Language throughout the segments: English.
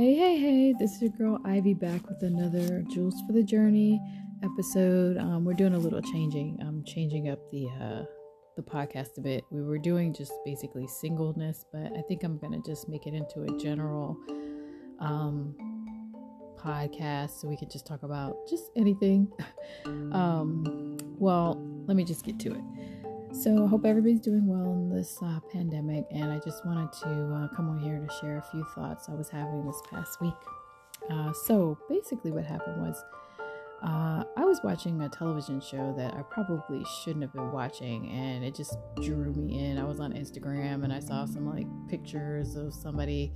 Hey, hey, hey, this is your girl Ivy back with another Jewels for the Journey episode. Um, we're doing a little changing. I'm changing up the uh, the podcast a bit. We were doing just basically singleness, but I think I'm gonna just make it into a general um, podcast so we can just talk about just anything. um, well, let me just get to it. So, I hope everybody's doing well in this uh, pandemic, and I just wanted to uh, come on here to share a few thoughts I was having this past week. Uh, so, basically, what happened was uh, I was watching a television show that I probably shouldn't have been watching, and it just drew me in. I was on Instagram and I saw some like pictures of somebody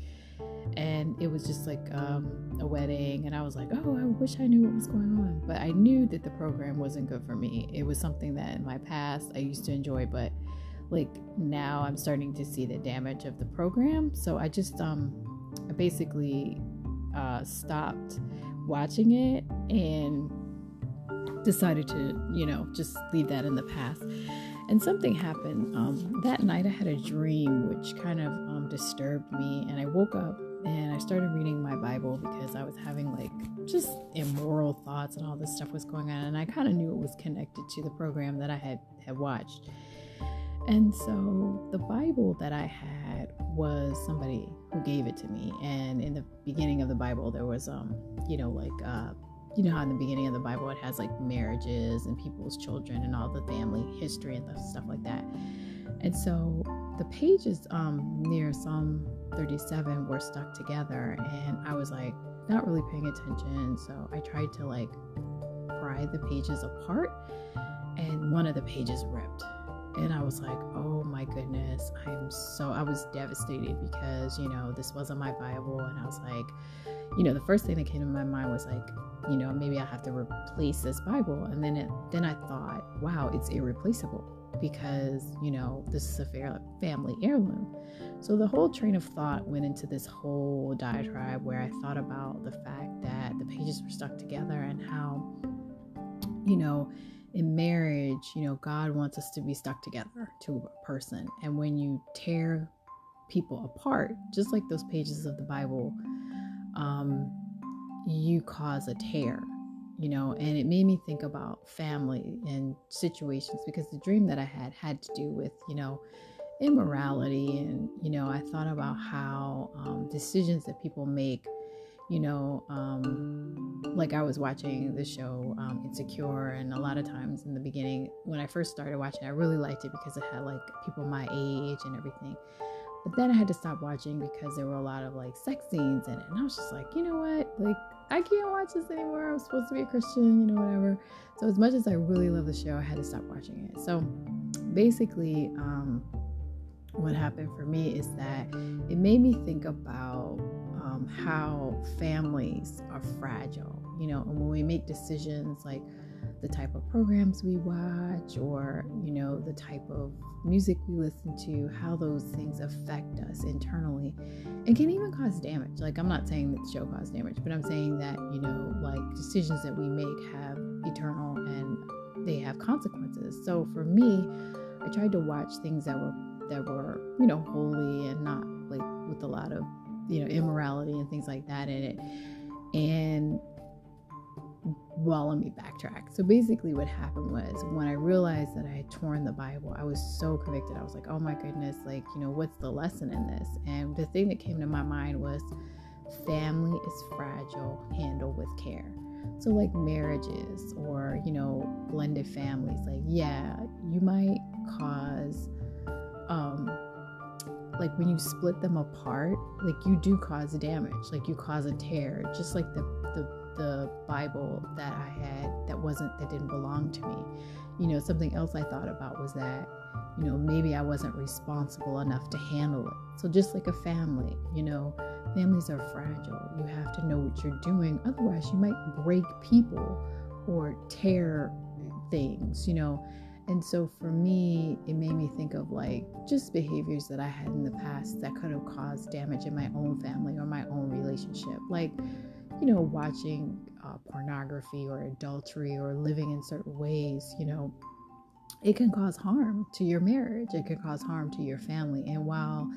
and it was just like um, a wedding and i was like oh i wish i knew what was going on. But i knew that the program wasn't good for me. It was something that in my past i used to enjoy but like now i'm starting to see the damage of the program. So i just um I basically uh, stopped watching it and decided to you know just leave that in the past. And something happened um, that night i had a dream which kind of disturbed me and i woke up and I started reading my Bible because I was having like just immoral thoughts and all this stuff was going on, and I kind of knew it was connected to the program that I had had watched. And so the Bible that I had was somebody who gave it to me, and in the beginning of the Bible there was um you know like uh you know how in the beginning of the Bible it has like marriages and people's children and all the family history and stuff like that. And so the pages um, near Psalm 37 were stuck together, and I was like not really paying attention. So I tried to like pry the pages apart, and one of the pages ripped. And I was like, oh my goodness, I'm so, I was devastated because, you know, this wasn't my Bible. And I was like, you know, the first thing that came to my mind was like, you know, maybe I have to replace this Bible. And then it, then I thought, wow, it's irreplaceable because, you know, this is a family heirloom. So the whole train of thought went into this whole diatribe where I thought about the fact that the pages were stuck together and how, you know, in marriage, you know, God wants us to be stuck together to a person. And when you tear people apart, just like those pages of the Bible, um, you cause a tear you know, and it made me think about family and situations because the dream that I had had to do with, you know, immorality. And, you know, I thought about how um, decisions that people make, you know, um, like I was watching the show um, Insecure, and a lot of times in the beginning, when I first started watching, I really liked it because it had like people my age and everything. But then I had to stop watching because there were a lot of like sex scenes in it. And I was just like, you know what? Like, I can't watch this anymore. I'm supposed to be a Christian, you know, whatever. So, as much as I really love the show, I had to stop watching it. So, basically, um, what happened for me is that it made me think about how families are fragile, you know, and when we make decisions like, the type of programs we watch or you know the type of music we listen to how those things affect us internally and can even cause damage. Like i'm not saying that the show caused damage but i'm saying that you know like decisions that we make have eternal and they have consequences. So for me i tried to watch things that were that were you know holy and not like with a lot of you know immorality and things like that in it and well, let me backtrack. So basically, what happened was when I realized that I had torn the Bible, I was so convicted. I was like, oh my goodness, like, you know, what's the lesson in this? And the thing that came to my mind was family is fragile, handle with care. So, like marriages or, you know, blended families, like, yeah, you might cause, like when you split them apart, like you do cause damage, like you cause a tear, just like the, the the Bible that I had that wasn't that didn't belong to me. You know, something else I thought about was that, you know, maybe I wasn't responsible enough to handle it. So just like a family, you know, families are fragile. You have to know what you're doing. Otherwise, you might break people or tear things, you know. And so for me, it made me think of like just behaviors that I had in the past that could have caused damage in my own family or my own relationship. Like, you know, watching uh, pornography or adultery or living in certain ways, you know, it can cause harm to your marriage. It can cause harm to your family. And while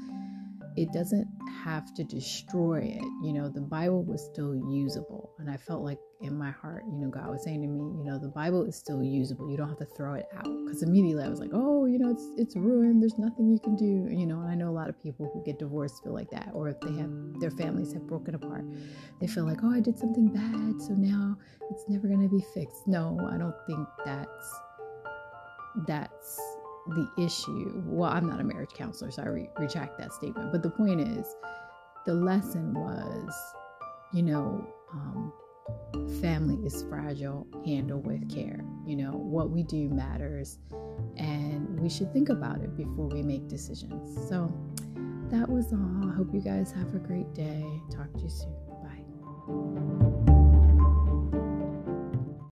it doesn't have to destroy it. You know, the Bible was still usable. And I felt like in my heart, you know, God was saying to me, you know, the Bible is still usable. You don't have to throw it out. Because immediately I was like, oh, you know, it's it's ruined. There's nothing you can do. You know, and I know a lot of people who get divorced feel like that. Or if they have their families have broken apart, they feel like, oh, I did something bad. So now it's never gonna be fixed. No, I don't think that's that's the issue. Well, I'm not a marriage counselor, so I re- retract that statement. But the point is, the lesson was, you know, um, family is fragile, handle with care. You know, what we do matters, and we should think about it before we make decisions. So that was all. I hope you guys have a great day. Talk to you soon. Bye.